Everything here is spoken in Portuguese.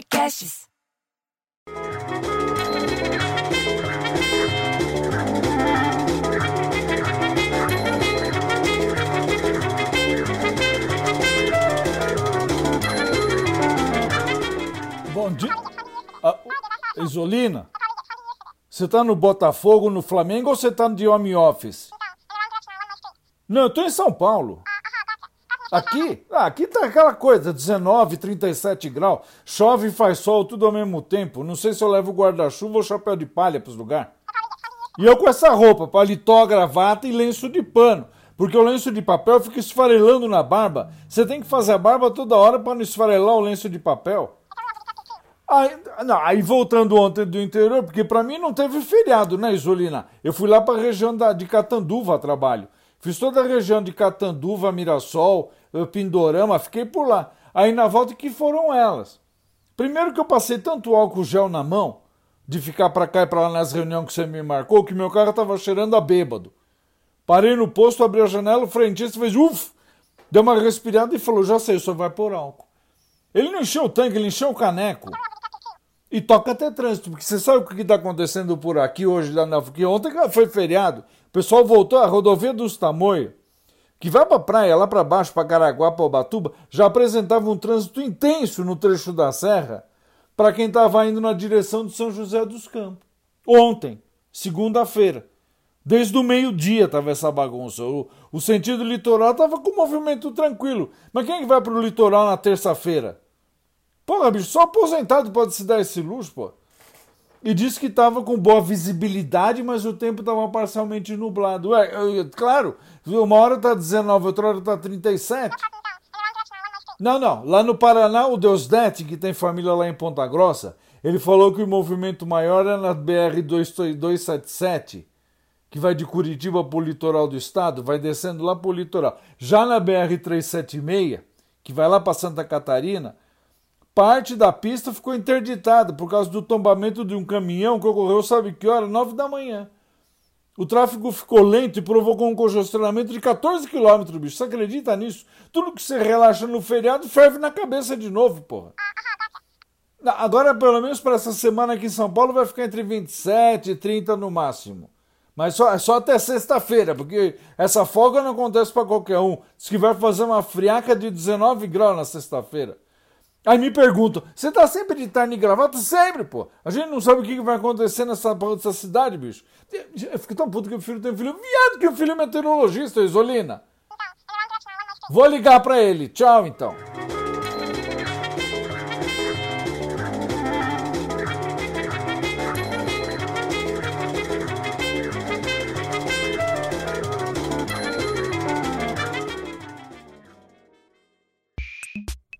Podcasts. Bom dia. Ah, Isolina, você tá no Botafogo, no Flamengo ou você tá de home office? Não, eu tô em São Paulo. Aqui? Ah, aqui tá aquela coisa, 19, 37 graus, chove e faz sol tudo ao mesmo tempo. Não sei se eu levo guarda-chuva ou chapéu de palha pros lugares. E eu com essa roupa, paletó, gravata e lenço de pano. Porque o lenço de papel fica esfarelando na barba. Você tem que fazer a barba toda hora para não esfarelar o lenço de papel. Aí, não, aí voltando ontem do interior, porque para mim não teve feriado, né, Isolina? Eu fui lá para a região da, de Catanduva a trabalho. Fiz toda a região de Catanduva, Mirassol, Pindorama, fiquei por lá. Aí na volta que foram elas. Primeiro que eu passei tanto álcool gel na mão, de ficar para cá e para lá nas reuniões que você me marcou, que meu carro tava cheirando a bêbado. Parei no posto, abri a janela, o frentista fez uff, deu uma respirada e falou: Já sei, só vai por álcool. Ele não encheu o tanque, ele encheu o caneco. E toca até trânsito, porque você sabe o que está acontecendo por aqui hoje, que ontem foi feriado, o pessoal voltou, a rodovia dos Tamoio, que vai para a praia, lá para baixo, para Caraguá, para Ubatuba, já apresentava um trânsito intenso no trecho da serra para quem estava indo na direção de São José dos Campos. Ontem, segunda-feira. Desde o meio-dia estava essa bagunça. O, o sentido litoral estava com movimento tranquilo. Mas quem é que vai para o litoral na terça-feira? Porra, bicho, só aposentado pode se dar esse luxo, pô. E disse que estava com boa visibilidade, mas o tempo estava parcialmente nublado. Ué, eu, claro, uma hora está 19, outra hora está 37. Não, não. Lá no Paraná, o Deusdete, que tem família lá em Ponta Grossa, ele falou que o movimento maior é na BR-277, que vai de Curitiba para o litoral do estado, vai descendo lá para o litoral. Já na BR-376, que vai lá para Santa Catarina, parte da pista ficou interditada por causa do tombamento de um caminhão que ocorreu, sabe que hora? 9 da manhã. O tráfego ficou lento e provocou um congestionamento de 14 quilômetros, bicho. Você acredita nisso? Tudo que você relaxa no feriado ferve na cabeça de novo, porra. Agora, pelo menos para essa semana aqui em São Paulo, vai ficar entre 27 e 30 no máximo. Mas só, só até sexta-feira, porque essa folga não acontece para qualquer um. Diz que vai fazer uma friaca de 19 graus na sexta-feira. Aí me perguntam, você tá sempre de terno e gravata? Sempre, pô. A gente não sabe o que vai acontecer nessa dessa cidade, bicho. Eu fico tão puto que o filho tem filho viado que o filho é meteorologista, Isolina. Vou ligar pra ele. Tchau, então.